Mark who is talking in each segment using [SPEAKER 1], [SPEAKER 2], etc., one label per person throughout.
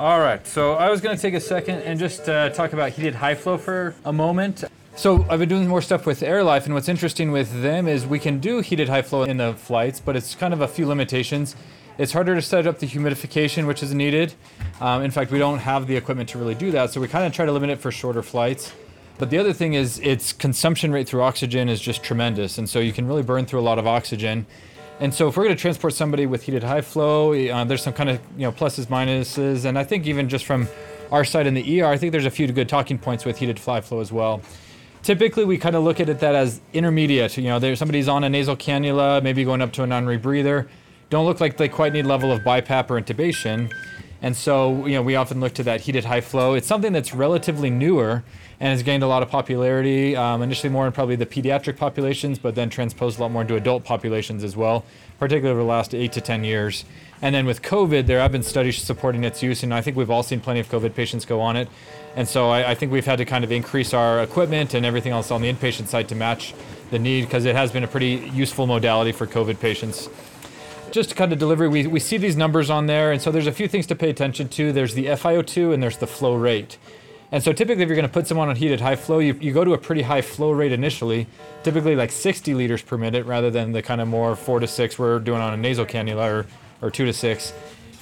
[SPEAKER 1] All right, so I was going to take a second and just uh, talk about heated high flow for a moment. So I've been doing more stuff with AirLife, and what's interesting with them is we can do heated high flow in the flights, but it's kind of a few limitations. It's harder to set up the humidification, which is needed. Um, in fact, we don't have the equipment to really do that, so we kind of try to limit it for shorter flights. But the other thing is its consumption rate through oxygen is just tremendous, and so you can really burn through a lot of oxygen. And so if we're going to transport somebody with heated high flow, uh, there's some kind of you know pluses, minuses, and I think even just from our side in the ER, I think there's a few good talking points with heated high flow as well. Typically, we kind of look at it that as intermediate. You know, there's somebody's on a nasal cannula, maybe going up to a non-rebreather. Don't look like they quite need level of BiPAP or intubation. And so, you know, we often look to that heated high flow. It's something that's relatively newer and has gained a lot of popularity, um, initially more in probably the pediatric populations, but then transposed a lot more into adult populations as well, particularly over the last eight to 10 years. And then with COVID, there have been studies supporting its use, and I think we've all seen plenty of COVID patients go on it. And so I, I think we've had to kind of increase our equipment and everything else on the inpatient side to match the need because it has been a pretty useful modality for COVID patients just to kind of delivery, we, we see these numbers on there, and so there's a few things to pay attention to. There's the FiO2 and there's the flow rate. And so typically, if you're going to put someone on heated high flow, you, you go to a pretty high flow rate initially, typically like 60 liters per minute rather than the kind of more four to six we're doing on a nasal cannula or, or two to six.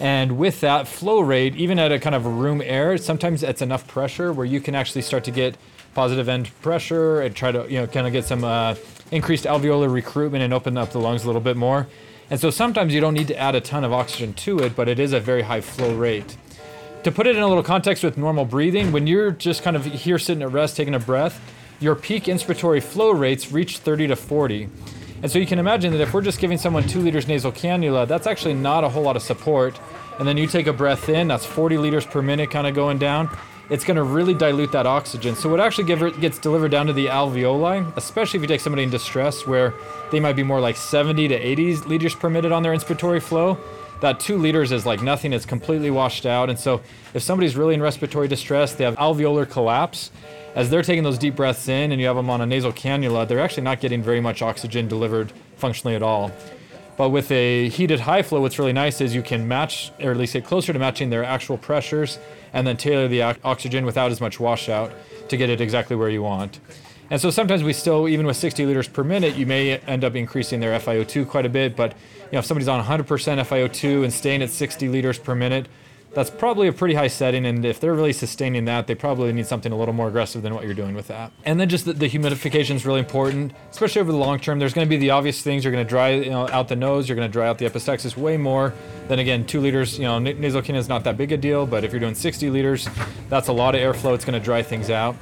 [SPEAKER 1] And with that flow rate, even at a kind of room air, sometimes it's enough pressure where you can actually start to get positive end pressure and try to, you know, kind of get some uh, increased alveolar recruitment and open up the lungs a little bit more. And so sometimes you don't need to add a ton of oxygen to it, but it is a very high flow rate. To put it in a little context with normal breathing, when you're just kind of here sitting at rest, taking a breath, your peak inspiratory flow rates reach 30 to 40. And so you can imagine that if we're just giving someone two liters nasal cannula, that's actually not a whole lot of support. And then you take a breath in, that's 40 liters per minute kind of going down it's going to really dilute that oxygen. So what actually give, gets delivered down to the alveoli, especially if you take somebody in distress where they might be more like 70 to 80 liters per minute on their inspiratory flow, that two liters is like nothing. It's completely washed out. And so if somebody's really in respiratory distress, they have alveolar collapse. As they're taking those deep breaths in and you have them on a nasal cannula, they're actually not getting very much oxygen delivered functionally at all. But with a heated high flow, what's really nice is you can match, or at least get closer to matching their actual pressures, and then tailor the oxygen without as much washout to get it exactly where you want. And so sometimes we still, even with 60 liters per minute, you may end up increasing their FiO2 quite a bit. But you know, if somebody's on 100% FiO2 and staying at 60 liters per minute, that's probably a pretty high setting. And if they're really sustaining that, they probably need something a little more aggressive than what you're doing with that. And then just the, the humidification is really important, especially over the long term. There's going to be the obvious things. You're going to dry you know, out the nose. You're going to dry out the epistaxis way more than again two liters. You know, nasal cannula is not that big a deal, but if you're doing 60 liters, that's a lot of airflow. It's going to dry things out.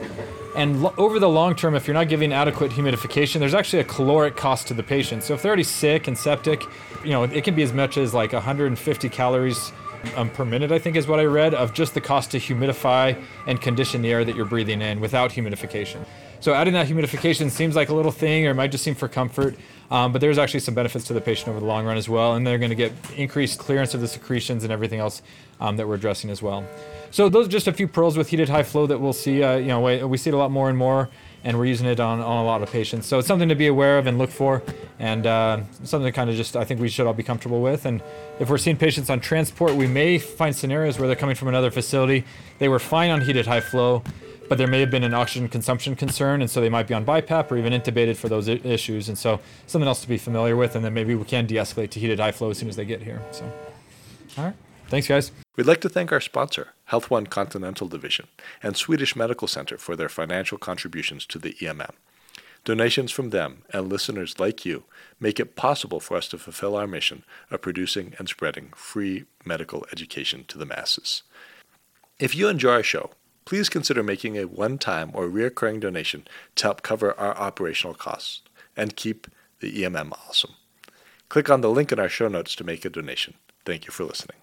[SPEAKER 1] And lo- over the long term, if you're not giving adequate humidification, there's actually a caloric cost to the patient. So if they're already sick and septic, you know, it can be as much as like 150 calories um, per minute, I think is what I read, of just the cost to humidify and condition the air that you're breathing in without humidification. So adding that humidification seems like a little thing, or it might just seem for comfort, um, but there's actually some benefits to the patient over the long run as well, and they're going to get increased clearance of the secretions and everything else um, that we're addressing as well. So those are just a few pearls with heated high flow that we'll see. Uh, you know, we, we see it a lot more and more and we're using it on, on a lot of patients. So it's something to be aware of and look for, and uh, something to kind of just I think we should all be comfortable with. And if we're seeing patients on transport, we may find scenarios where they're coming from another facility. They were fine on heated high flow, but there may have been an oxygen consumption concern, and so they might be on BiPAP or even intubated for those I- issues. And so something else to be familiar with, and then maybe we can de-escalate to heated high flow as soon as they get here. So, all right. Thanks, guys.
[SPEAKER 2] We'd like to thank our sponsor, Health One Continental Division, and Swedish Medical Center for their financial contributions to the EMM. Donations from them and listeners like you make it possible for us to fulfill our mission of producing and spreading free medical education to the masses. If you enjoy our show, please consider making a one time or recurring donation to help cover our operational costs and keep the EMM awesome. Click on the link in our show notes to make a donation. Thank you for listening.